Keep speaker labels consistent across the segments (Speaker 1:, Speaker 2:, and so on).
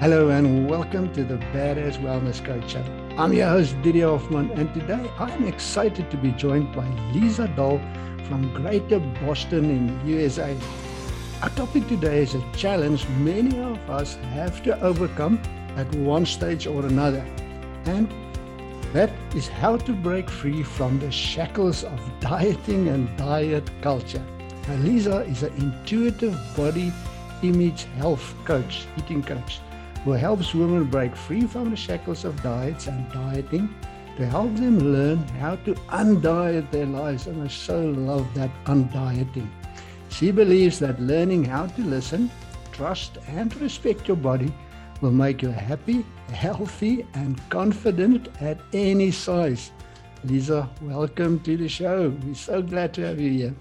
Speaker 1: Hello and welcome to the Badass Wellness Coach Show. I'm your host, Didier Hoffman, and today I'm excited to be joined by Lisa Dahl from Greater Boston in USA. Our topic today is a challenge many of us have to overcome at one stage or another, and that is how to break free from the shackles of dieting and diet culture. Now, Lisa is an intuitive body image health coach, eating coach who helps women break free from the shackles of diets and dieting to help them learn how to undiet their lives. And I so love that undieting. She believes that learning how to listen, trust, and respect your body will make you happy, healthy, and confident at any size. Lisa, welcome to the show. We're so glad to have you here.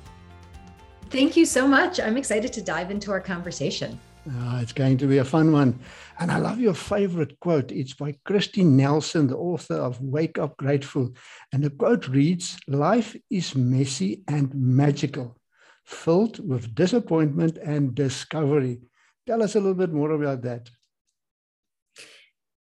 Speaker 2: Thank you so much. I'm excited to dive into our conversation.
Speaker 1: Uh, it's going to be a fun one. And I love your favorite quote. It's by Kristi Nelson, the author of Wake Up Grateful. And the quote reads Life is messy and magical, filled with disappointment and discovery. Tell us a little bit more about that.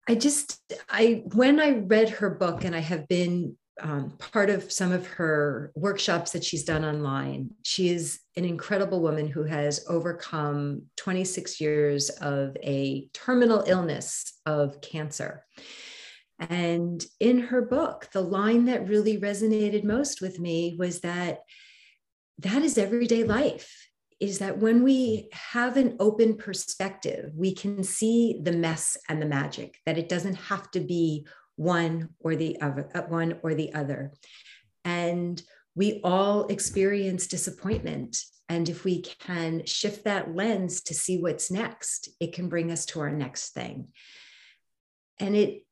Speaker 2: I just, I, when I read her book, and I have been um, part of some of her workshops that she's done online. She is an incredible woman who has overcome 26 years of a terminal illness of cancer. And in her book, the line that really resonated most with me was that that is everyday life. Is that when we have an open perspective, we can see the mess and the magic, that it doesn't have to be one or the other, uh, one or the other. And we all experience disappointment. And if we can shift that lens to see what's next, it can bring us to our next thing. And it,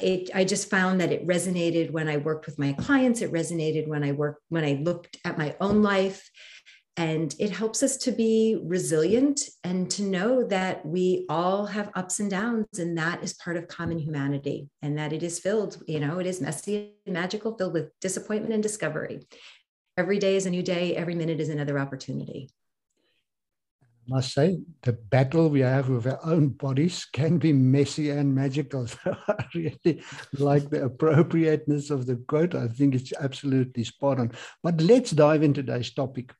Speaker 2: it, I just found that it resonated when I worked with my clients. It resonated when I worked, when I looked at my own life and it helps us to be resilient and to know that we all have ups and downs, and that is part of common humanity, and that it is filled, you know, it is messy and magical, filled with disappointment and discovery. Every day is a new day, every minute is another opportunity.
Speaker 1: I must say, the battle we have with our own bodies can be messy and magical. So I really like the appropriateness of the quote. I think it's absolutely spot on. But let's dive into today's topic.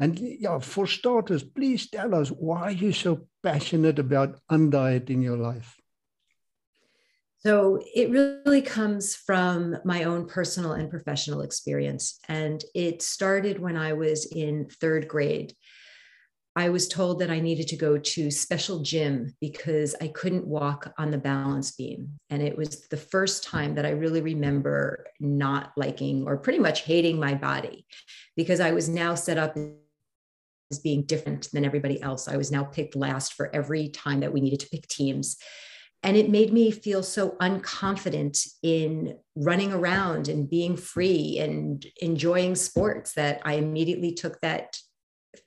Speaker 1: And yeah, for starters, please tell us why you're so passionate about undieting your life.
Speaker 2: So it really comes from my own personal and professional experience. And it started when I was in third grade. I was told that I needed to go to special gym because I couldn't walk on the balance beam. And it was the first time that I really remember not liking or pretty much hating my body because I was now set up as being different than everybody else. I was now picked last for every time that we needed to pick teams. And it made me feel so unconfident in running around and being free and enjoying sports that I immediately took that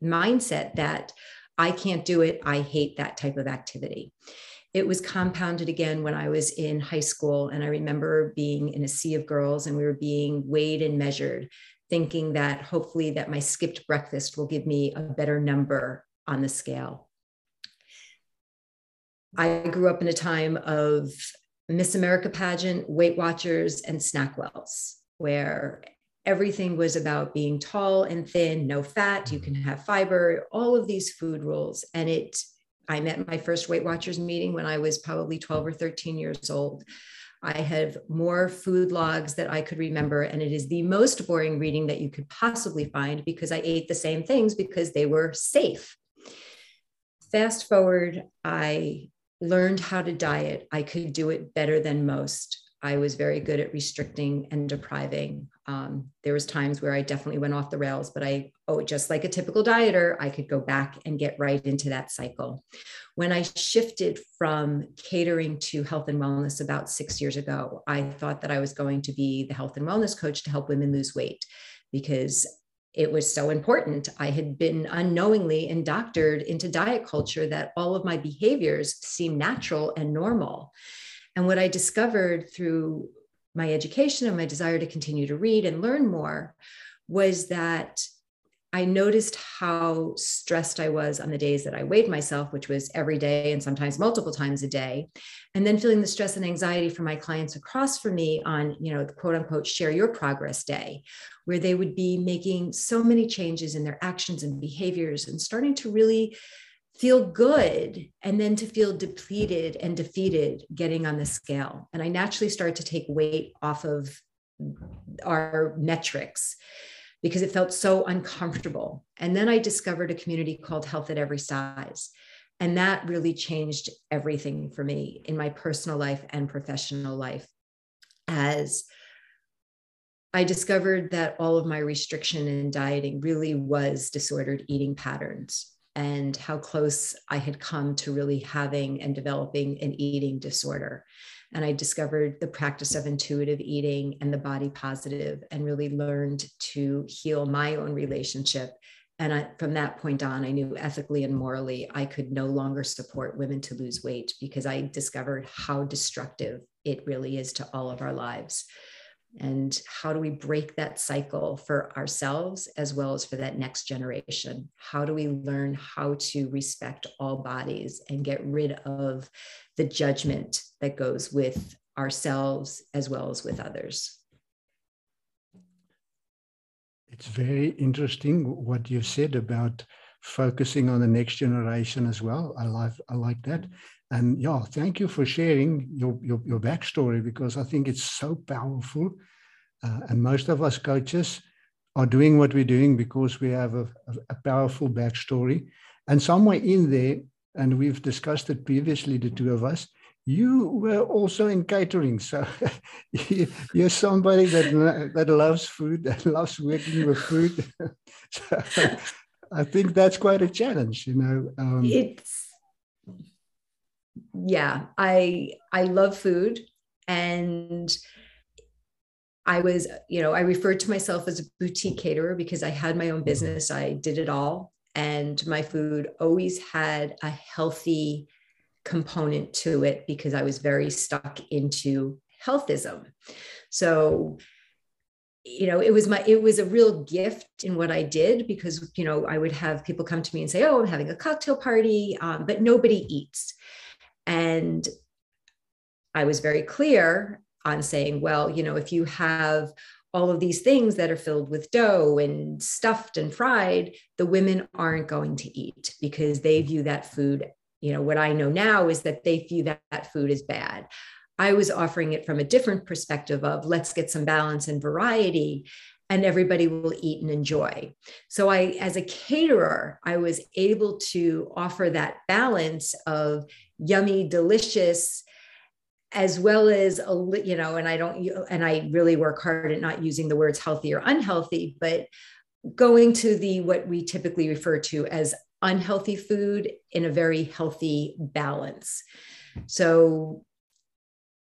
Speaker 2: mindset that I can't do it. I hate that type of activity. It was compounded again when I was in high school. And I remember being in a sea of girls and we were being weighed and measured thinking that hopefully that my skipped breakfast will give me a better number on the scale. I grew up in a time of Miss America pageant, Weight Watchers, and Snackwells, where everything was about being tall and thin, no fat, you can have fiber, all of these food rules. And it, I met my first Weight Watchers meeting when I was probably 12 or 13 years old. I have more food logs that I could remember, and it is the most boring reading that you could possibly find because I ate the same things because they were safe. Fast forward, I learned how to diet. I could do it better than most. I was very good at restricting and depriving. Um, there was times where I definitely went off the rails, but I, oh, just like a typical dieter, I could go back and get right into that cycle. When I shifted from catering to health and wellness about six years ago, I thought that I was going to be the health and wellness coach to help women lose weight because it was so important. I had been unknowingly indoctored into diet culture that all of my behaviors seemed natural and normal. And what I discovered through my education and my desire to continue to read and learn more was that I noticed how stressed I was on the days that I weighed myself, which was every day and sometimes multiple times a day. And then feeling the stress and anxiety from my clients across from me on, you know, the quote unquote share your progress day, where they would be making so many changes in their actions and behaviors and starting to really feel good and then to feel depleted and defeated getting on the scale. And I naturally started to take weight off of our metrics because it felt so uncomfortable. And then I discovered a community called Health at Every Size. And that really changed everything for me in my personal life and professional life. As I discovered that all of my restriction and dieting really was disordered eating patterns and how close I had come to really having and developing an eating disorder. And I discovered the practice of intuitive eating and the body positive, and really learned to heal my own relationship. And I, from that point on, I knew ethically and morally I could no longer support women to lose weight because I discovered how destructive it really is to all of our lives and how do we break that cycle for ourselves as well as for that next generation? How do we learn how to respect all bodies and get rid of the judgment that goes with ourselves as well as with others?
Speaker 1: It's very interesting what you said about focusing on the next generation as well. I like i like that and yeah, thank you for sharing your, your, your backstory because I think it's so powerful. Uh, and most of us coaches are doing what we're doing because we have a, a powerful backstory. And somewhere in there, and we've discussed it previously, the two of us, you were also in catering. So you're somebody that, that loves food, that loves working with food. so I think that's quite a challenge, you know.
Speaker 2: Um, it's yeah, I I love food and I was, you know, I referred to myself as a boutique caterer because I had my own business. I did it all. And my food always had a healthy component to it because I was very stuck into healthism. So, you know, it was my, it was a real gift in what I did because, you know, I would have people come to me and say, Oh, I'm having a cocktail party, um, but nobody eats. And I was very clear on saying, well, you know, if you have all of these things that are filled with dough and stuffed and fried, the women aren't going to eat because they view that food. You know, what I know now is that they view that, that food as bad. I was offering it from a different perspective of let's get some balance and variety and everybody will eat and enjoy. So I as a caterer, I was able to offer that balance of yummy, delicious, as well as a you know and i don't and i really work hard at not using the words healthy or unhealthy but going to the what we typically refer to as unhealthy food in a very healthy balance. So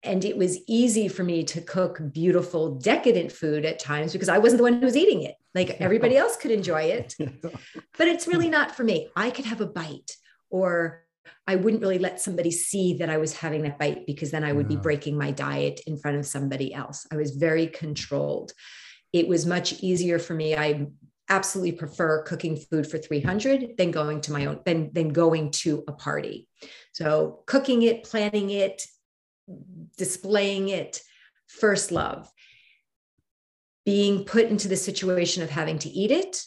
Speaker 2: and it was easy for me to cook beautiful decadent food at times because i wasn't the one who was eating it. Like everybody else could enjoy it but it's really not for me. I could have a bite or I wouldn't really let somebody see that I was having that bite because then I would yeah. be mm. breaking my diet in front of somebody else. I was very controlled. It was much easier for me. I absolutely prefer cooking food for 300 than going to my own than than going to a party. So cooking it, planning it, displaying it, first love. Being put into the situation of having to eat it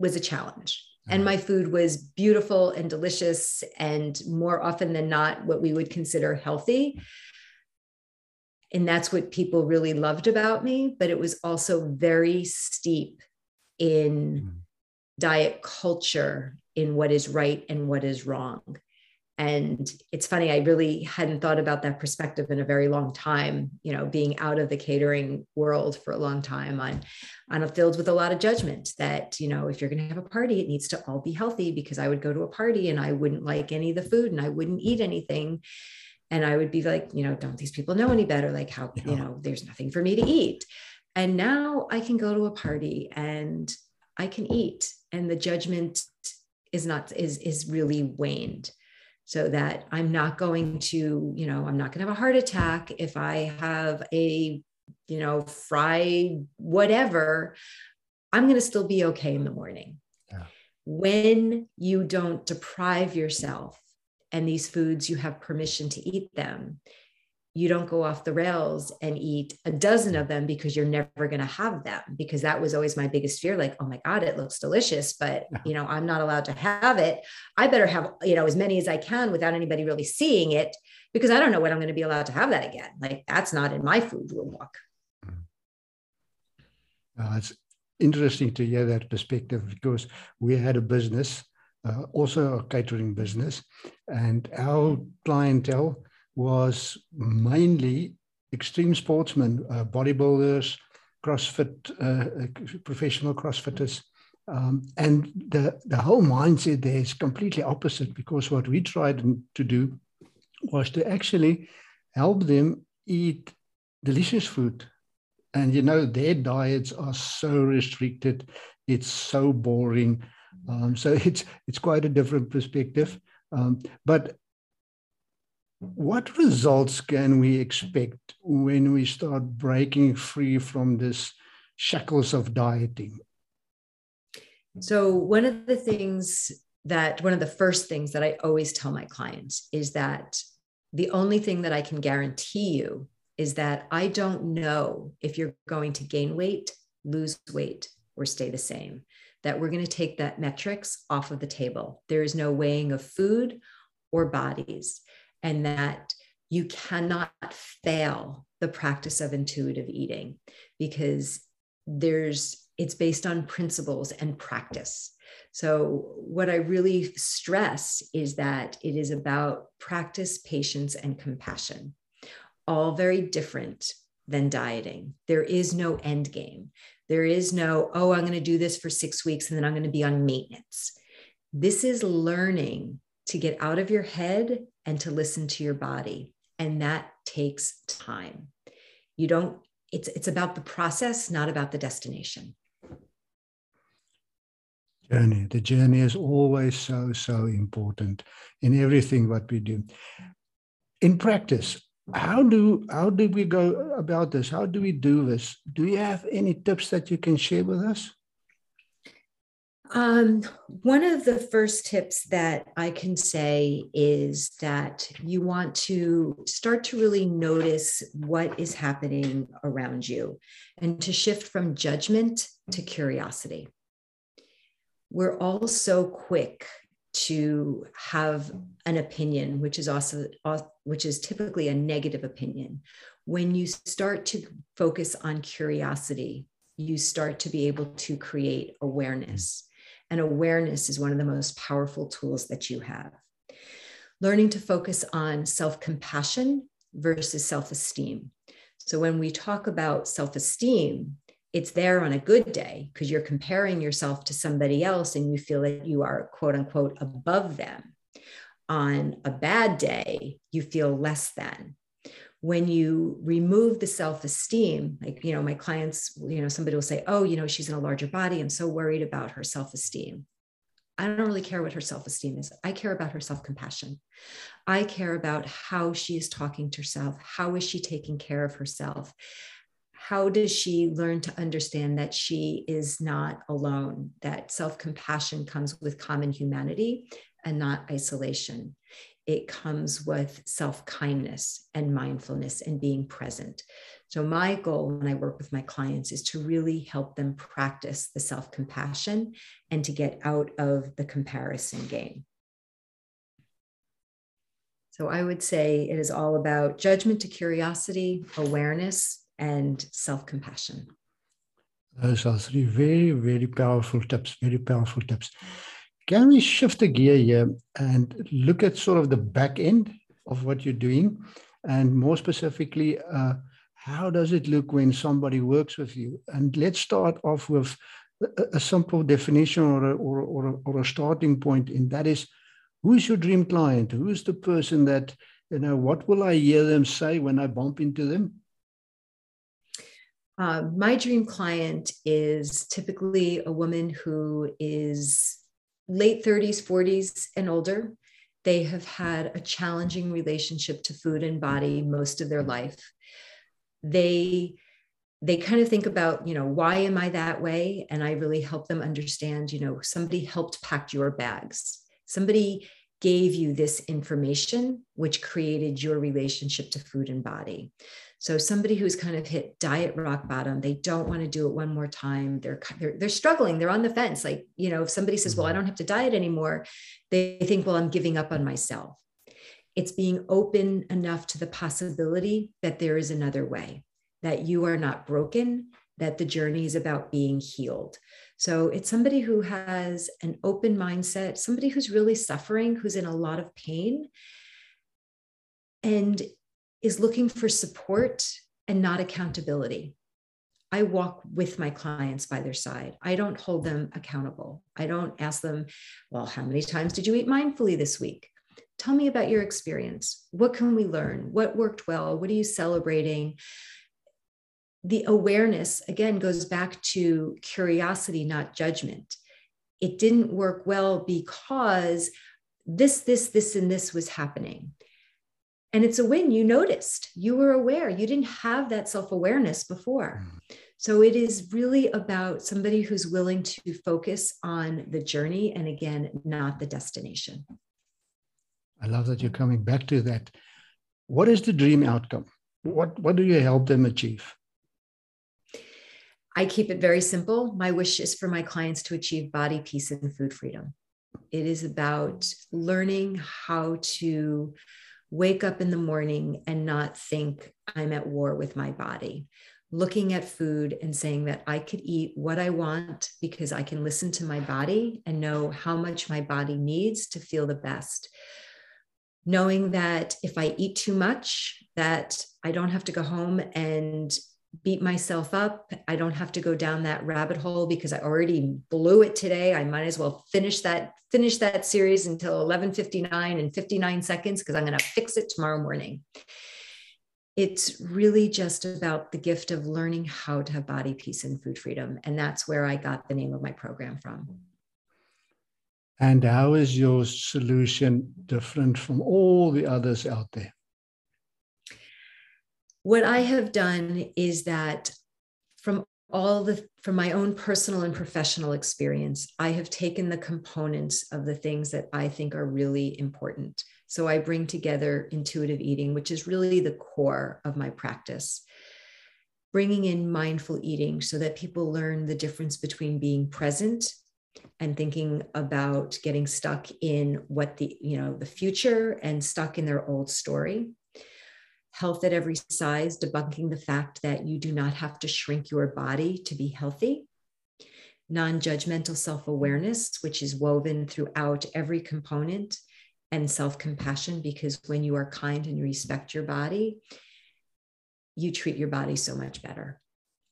Speaker 2: was a challenge and my food was beautiful and delicious and more often than not what we would consider healthy. And that's what people really loved about me but it was also very steep in mm. diet culture in what is right and what is wrong and it's funny i really hadn't thought about that perspective in a very long time you know being out of the catering world for a long time on on a field with a lot of judgment that you know if you're going to have a party it needs to all be healthy because i would go to a party and i wouldn't like any of the food and i wouldn't eat anything. And i would be like you know don't these people know any better? Like how you know there's nothing for me to eat. And now i can go to a party and i can eat and the judgment is not is is really waned so that I'm not going to, you know, I'm not going to have a heart attack if I have a, you know, fried whatever. I'm going to still be okay in the morning. Yeah. When you don't deprive yourself and these foods, you have permission to eat them, you don't go off the rails and eat a dozen of them because you're never going to have them because that was always my biggest fear like oh my god it looks delicious but you know i'm not allowed to have it. I better have you know as many as i can without anybody really seeing it because i don't know when i'm going to be allowed to have that again. Like that's not in my food rule book.
Speaker 1: Uh, it's interesting to hear that perspective because we had a business uh, also a catering business and our clientele was mainly extreme sportsmen, uh, bodybuilders, CrossFit, uh, uh, professional CrossFitters. Um, and the, the whole mindset there is completely opposite because what we tried to do was to actually help them eat delicious food. And you know, their diets are so restricted, it's so boring. Um, so it's it's quite a different perspective. Um, but what results can we expect when we start breaking free from this shackles of dieting?
Speaker 2: So, one of the things that, one of the first things that I always tell my clients is that the only thing that I can guarantee you is that I don't know if you're going to gain weight, lose weight, or stay the same. That we're going to take that metrics off of the table. There is no weighing of food or bodies and that you cannot fail the practice of intuitive eating because there's it's based on principles and practice. So what i really stress is that it is about practice patience and compassion all very different than dieting. There is no end game. There is no oh i'm going to do this for 6 weeks and then i'm going to be on maintenance. This is learning to get out of your head and to listen to your body. And that takes time. You don't, it's, it's about the process, not about the destination.
Speaker 1: Journey. The journey is always so, so important in everything what we do. In practice, how do how do we go about this? How do we do this? Do you have any tips that you can share with us?
Speaker 2: Um, one of the first tips that I can say is that you want to start to really notice what is happening around you and to shift from judgment to curiosity. We're all so quick to have an opinion, which is also which is typically a negative opinion. When you start to focus on curiosity, you start to be able to create awareness and awareness is one of the most powerful tools that you have. Learning to focus on self compassion versus self esteem. So, when we talk about self esteem, it's there on a good day because you're comparing yourself to somebody else and you feel that you are quote unquote above them. On a bad day, you feel less than when you remove the self-esteem like you know my clients you know somebody will say oh you know she's in a larger body. I'm so worried about her self-esteem. I don't really care what her self-esteem is. I care about her self-compassion. I care about how she is talking to herself. How is she taking care of herself? How does she learn to understand that she is not alone that self-compassion comes with common humanity and not isolation it comes with self kindness and mindfulness and being present. So, my goal when I work with my clients is to really help them practice the self compassion and to get out of the comparison game. So, I would say it is all about judgment to curiosity, awareness, and self compassion.
Speaker 1: Those uh, are three very, very powerful tips, very powerful tips. Can we shift a gear here and look at sort of the back end of what you're doing? And more specifically, uh, how does it look when somebody works with you? And let's start off with a, a simple definition or a, or, or, a, or a starting point, and that is who's your dream client? Who's the person that, you know, what will I hear them say when I bump into them?
Speaker 2: Uh, my dream client is typically a woman who is late 30s, 40s, and older. They have had a challenging relationship to food and body most of their life. They they kind of think about, you know, why am I that way? And I really help them understand, you know, somebody helped pack your bags. Somebody gave you this information, which created your relationship to food and body. So somebody who's kind of hit diet rock bottom, they don't want to do it one more time. They're, they're they're struggling. They're on the fence. Like you know, if somebody says, "Well, I mm-hmm. don't have to diet anymore," they think, "Well, I'm giving up on myself." It's being open enough to the possibility that there is another way, that you are not broken, that the journey is about being healed. So it's somebody who has an open mindset, somebody who's really suffering, who's in a lot of pain, and is looking for support and not accountability. I walk with my clients by their side. I don't hold them accountable. I don't ask them, well, how many times did you eat mindfully this week? Tell me about your experience. What can we learn? What worked well? What are you celebrating? The awareness, again, goes back to curiosity, not judgment. It didn't work well because this, this, this, and this was happening and it's a win you noticed you were aware you didn't have that self-awareness before. Mm. so it is really about somebody who's willing to focus on the journey and again not the destination.
Speaker 1: I love that you're coming back to that. What is the dream outcome? What what do you help them achieve?
Speaker 2: I keep it very simple. My wish is for my clients to achieve body peace and food freedom. It is about learning how to wake up in the morning and not think I'm at war with my body. Looking at food and saying that I could eat what I want because I can listen to my body and know how much my body needs to feel the best. Knowing that if I eat too much, that I don't have to go home and beat myself up. I don't have to go down that rabbit hole because I already blew it today. I might as well finish that finish that series until 11:59 and 59 seconds because I'm going to fix it tomorrow morning. It's really just about the gift of learning how to have body peace and food freedom and that's where I got the name of my program from.
Speaker 1: And how is your solution different from all the others out there?
Speaker 2: What I have done is that from all the from my own personal and professional experience, I have taken the components of the things that I think are really important. So I bring together intuitive eating, which is really the core of my practice. Bringing in mindful eating so that people learn the difference between being present and thinking about getting stuck in what the you know the future and stuck in their old story health at every size, debunking the fact that you do not have to shrink your body to be healthy. Non judgmental self awareness, which is woven throughout every component, and self compassion, because when you are kind and you respect your body, you treat your body so much better.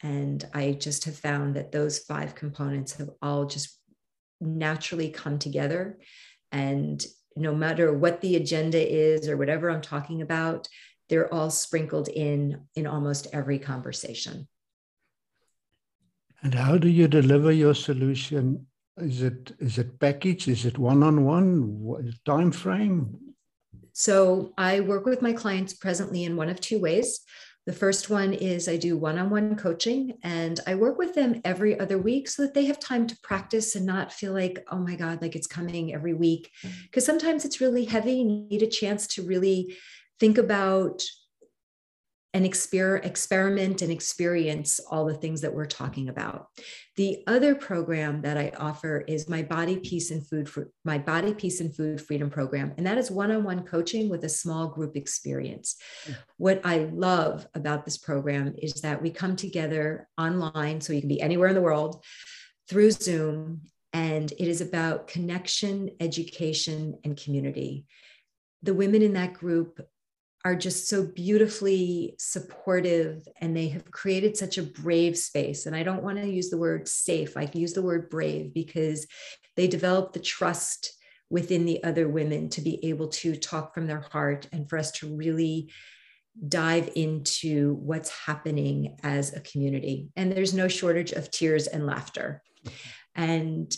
Speaker 2: And I just have found that those five components have all just naturally come together. And no matter what the agenda is or whatever I'm talking about, they're all sprinkled in in almost every conversation.
Speaker 1: And how do you deliver your solution? Is it is it packaged? Is it one on one? Time frame?
Speaker 2: So I work with my clients presently in one of two ways. The first one is I do one on one coaching and I work with them every other week so that they have time to practice and not feel like, oh my God, like it's coming every week. Because sometimes it's really heavy. You need a chance to really think about and exper- experiment and experience all the things that we're talking about. The other program that I offer is my body peace and food for my body peace and food freedom program and that is one-on-one coaching with a small group experience. Mm. What I love about this program is that we come together online so you can be anywhere in the world through Zoom and it is about connection, education and community. The women in that group are just so beautifully supportive and they have created such a brave space. And I don't want to use the word safe, I can use the word brave because they develop the trust within the other women to be able to talk from their heart and for us to really dive into what's happening as a community. And there's no shortage of tears and laughter. And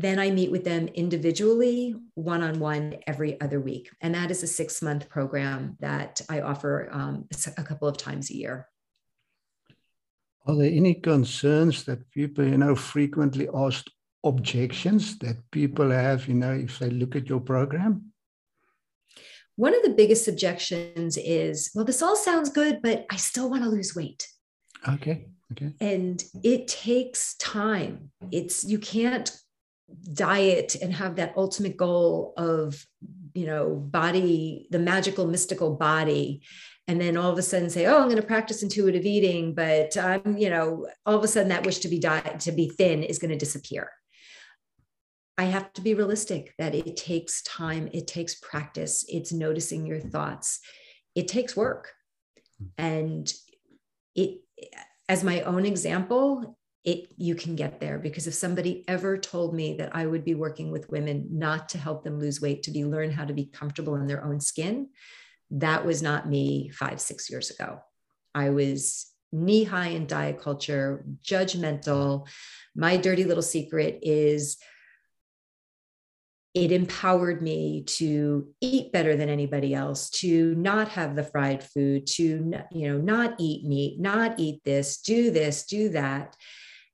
Speaker 2: then I meet with them individually, one on one, every other week. And that is a six month program that I offer um, a couple of times a year.
Speaker 1: Are there any concerns that people, you know, frequently asked objections that people have, you know, if they look at your program?
Speaker 2: One of the biggest objections is, well, this all sounds good, but I still want to lose weight.
Speaker 1: Okay. Okay.
Speaker 2: And it takes time. It's you can't diet and have that ultimate goal of, you know, body, the magical mystical body. And then all of a sudden say, "Oh, I'm going to practice intuitive eating," but I'm, you know, all of a sudden that wish to be diet to be thin is going to disappear. I have to be realistic that it takes time, it takes practice, it's noticing your thoughts, it takes work, hmm. and it, as my own example, it you can get there because if somebody ever told me that I would be working with women not to help them lose weight, to be learn how to be comfortable in their own skin, that was not me five, six years ago. I was knee high in diet culture, judgmental. My dirty little secret is it empowered me to eat better than anybody else to not have the fried food to you know not eat meat not eat this do this do that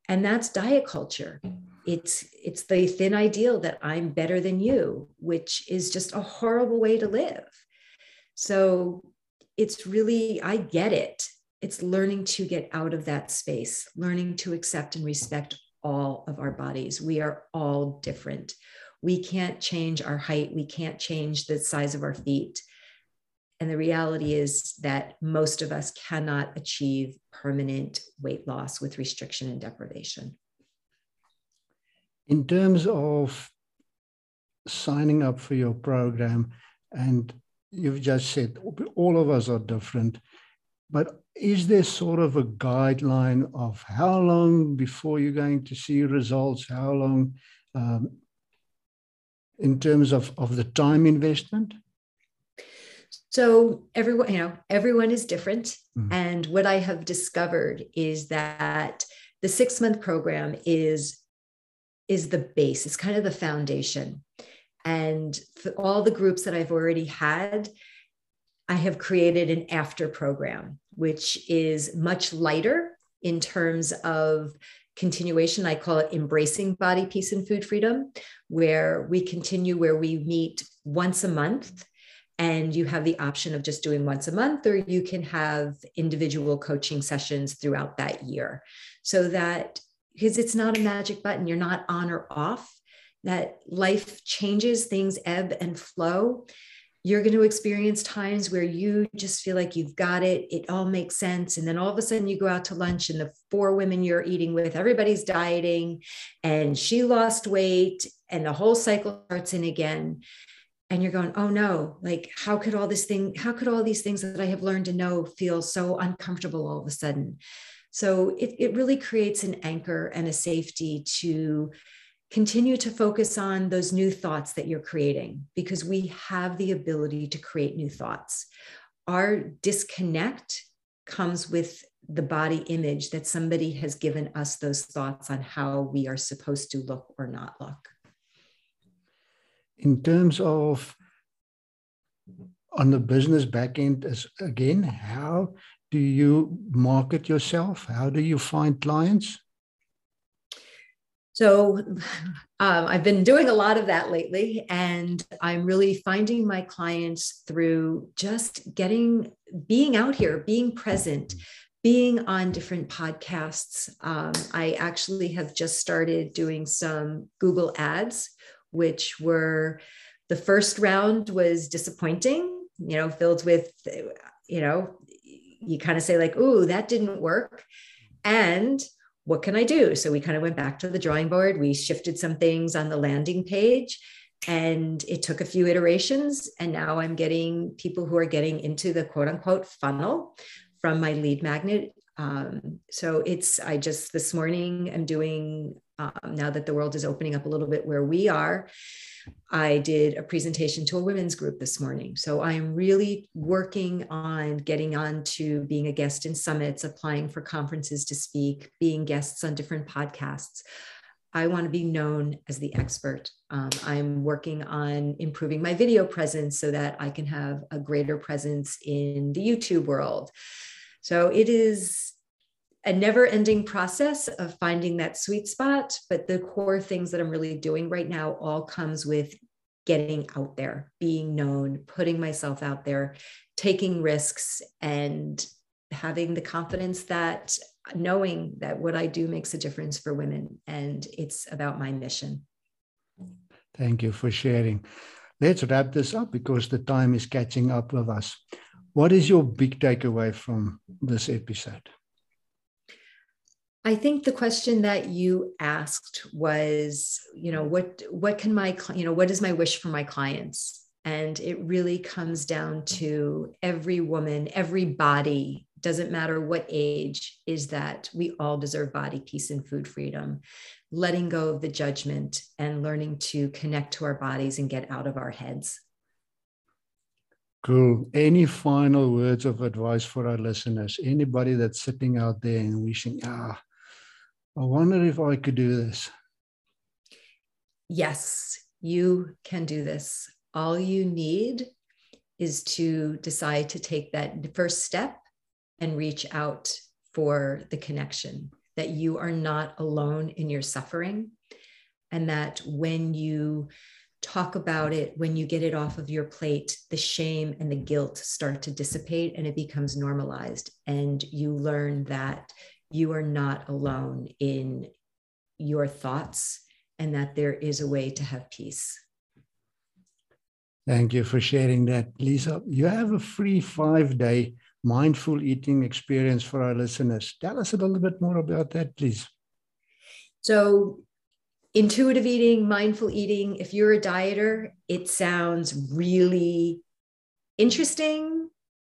Speaker 2: and that's diet culture it's it's the thin ideal that i'm better than you which is just a horrible way to live so it's really, I get it. It's learning to get out of that space, learning to accept and respect all of our bodies. We are all different. We can't change our height, we can't change the size of our feet. And the reality is that most of us cannot achieve permanent weight loss with restriction and deprivation.
Speaker 1: In terms of signing up for your program and you've just said all of us are different, but is there sort of a guideline of how long before you're going to see results? How long um, in terms of, of the time investment?
Speaker 2: So everyone, you know, everyone is different. Mm-hmm. And what I have discovered is that the six month program is is the base. It's kind of the foundation. And for all the groups that I've already had, I have created an after program, which is much lighter in terms of continuation. I call it embracing body, peace, and food freedom, where we continue, where we meet once a month. And you have the option of just doing once a month, or you can have individual coaching sessions throughout that year. So that because it's not a magic button, you're not on or off that life changes, things ebb and flow. You're going to experience times where you just feel like you've got it. It all makes sense. And then all of a sudden you go out to lunch and the four women you're eating with, everybody's dieting and she lost weight and the whole cycle starts in again. And you're going, oh no, like how could all this thing, how could all these things that I have learned to know feel so uncomfortable all of a sudden? So it, it really creates an anchor and a safety to continue to focus on those new thoughts that you're creating because we have the ability to create new thoughts. Our disconnect comes with the body image that somebody has given us those thoughts on how we are supposed to look or not look.
Speaker 1: In terms of on the business back end, as again, how do you market yourself? How do you find clients?
Speaker 2: So um, I've been doing a lot of that lately, and I'm really finding my clients through just getting, being out here, being present, being on different podcasts. Um, I actually have just started doing some Google ads, which were the first round was disappointing, you know, filled with, you know, you kind of say, like, ooh, that didn't work. And what can I do? So we kind of went back to the drawing board. We shifted some things on the landing page and it took a few iterations. And now I'm getting people who are getting into the quote unquote funnel from my lead magnet. Um, so it's, I just this morning I'm doing, um, now that the world is opening up a little bit where we are, I did a presentation to a women's group this morning. So I am really working on getting on to being a guest in summits, applying for conferences to speak, being guests on different podcasts. I want to be known as the expert. Um, I'm working on improving my video presence so that I can have a greater presence in the YouTube world. So it is a never ending process of finding that sweet spot. But the core things that I'm really doing right now all comes with getting out there, being known, putting myself out there, taking risks, and having the confidence that knowing that what I do makes a difference for women. And it's about my mission.
Speaker 1: Thank you for sharing. Let's wrap this up because the time is catching up with us. What is your big takeaway from this episode?
Speaker 2: I think the question that you asked was, you know, what what can my you know what is my wish for my clients? And it really comes down to every woman, every body, doesn't matter what age, is that we all deserve body peace and food freedom. Letting go of the judgment and learning to connect to our bodies and get out of our heads.
Speaker 1: Cool. Any final words of advice for our listeners? Anybody that's sitting out there and wishing, ah, I wonder if I could do this.
Speaker 2: Yes, you can do this. All you need is to decide to take that first step and reach out for the connection, that you are not alone in your suffering, and that when you talk about it, when you get it off of your plate, the shame and the guilt start to dissipate and it becomes normalized. And you learn that you are not alone in your thoughts and that there is a way to have peace.
Speaker 1: Thank you for sharing that, Lisa. You have a free five day mindful eating experience for our listeners. Tell us a little bit more about that, please.
Speaker 2: So, intuitive eating, mindful eating, if you're a dieter, it sounds really interesting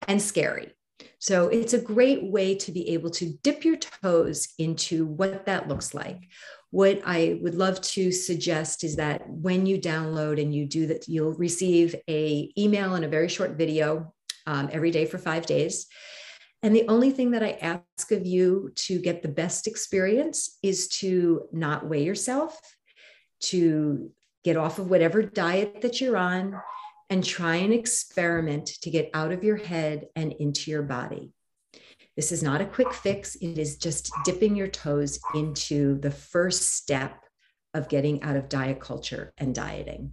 Speaker 2: and scary. So it's a great way to be able to dip your toes into what that looks like. What I would love to suggest is that when you download and you do that, you'll receive a email and a very short video um, every day for five days. And the only thing that I ask of you to get the best experience is to not weigh yourself, to get off of whatever diet that you're on, and try an experiment to get out of your head and into your body. This is not a quick fix, it is just dipping your toes into the first step of getting out of diet culture and dieting.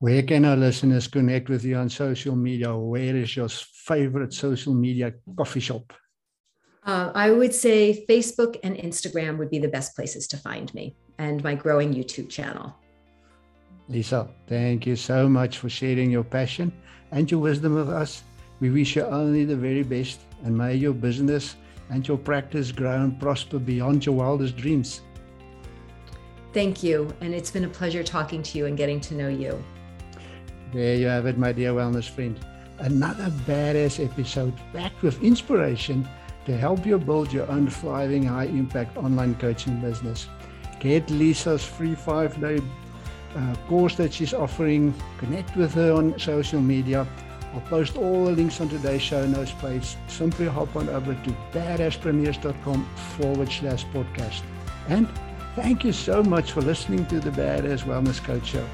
Speaker 1: Where can our listeners connect with you on social media? Where is your favorite social media coffee shop?
Speaker 2: Uh, I would say Facebook and Instagram would be the best places to find me and my growing YouTube channel.
Speaker 1: Lisa, thank you so much for sharing your passion and your wisdom with us. We wish you only the very best and may your business and your practice grow and prosper beyond your wildest dreams.
Speaker 2: Thank you. And it's been a pleasure talking to you and getting to know you.
Speaker 1: There you have it, my dear wellness friend. Another badass episode packed with inspiration to help you build your own thriving, high impact online coaching business. Get Lisa's free five day uh, course that she's offering. Connect with her on social media. I'll post all the links on today's show notes page. Simply hop on over to badasspremiers.com forward slash podcast. And thank you so much for listening to the Badass Wellness Coach Show.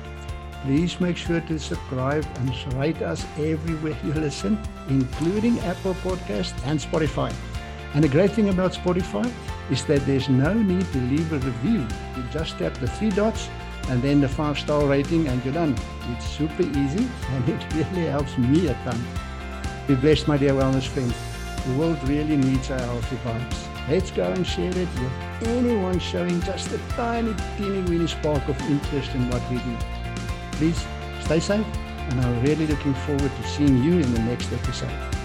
Speaker 1: Please make sure to subscribe and rate us everywhere you listen, including Apple Podcast and Spotify. And the great thing about Spotify is that there's no need to leave a review. You just tap the three dots and then the five star rating and you're done. It's super easy and it really helps me a ton. Be blessed, my dear wellness friend. The world really needs our healthy vibes. Let's go and share it with anyone showing just a tiny, teeny, weeny spark of interest in what we do. Please stay safe, and I'm really looking forward to seeing you in the next episode.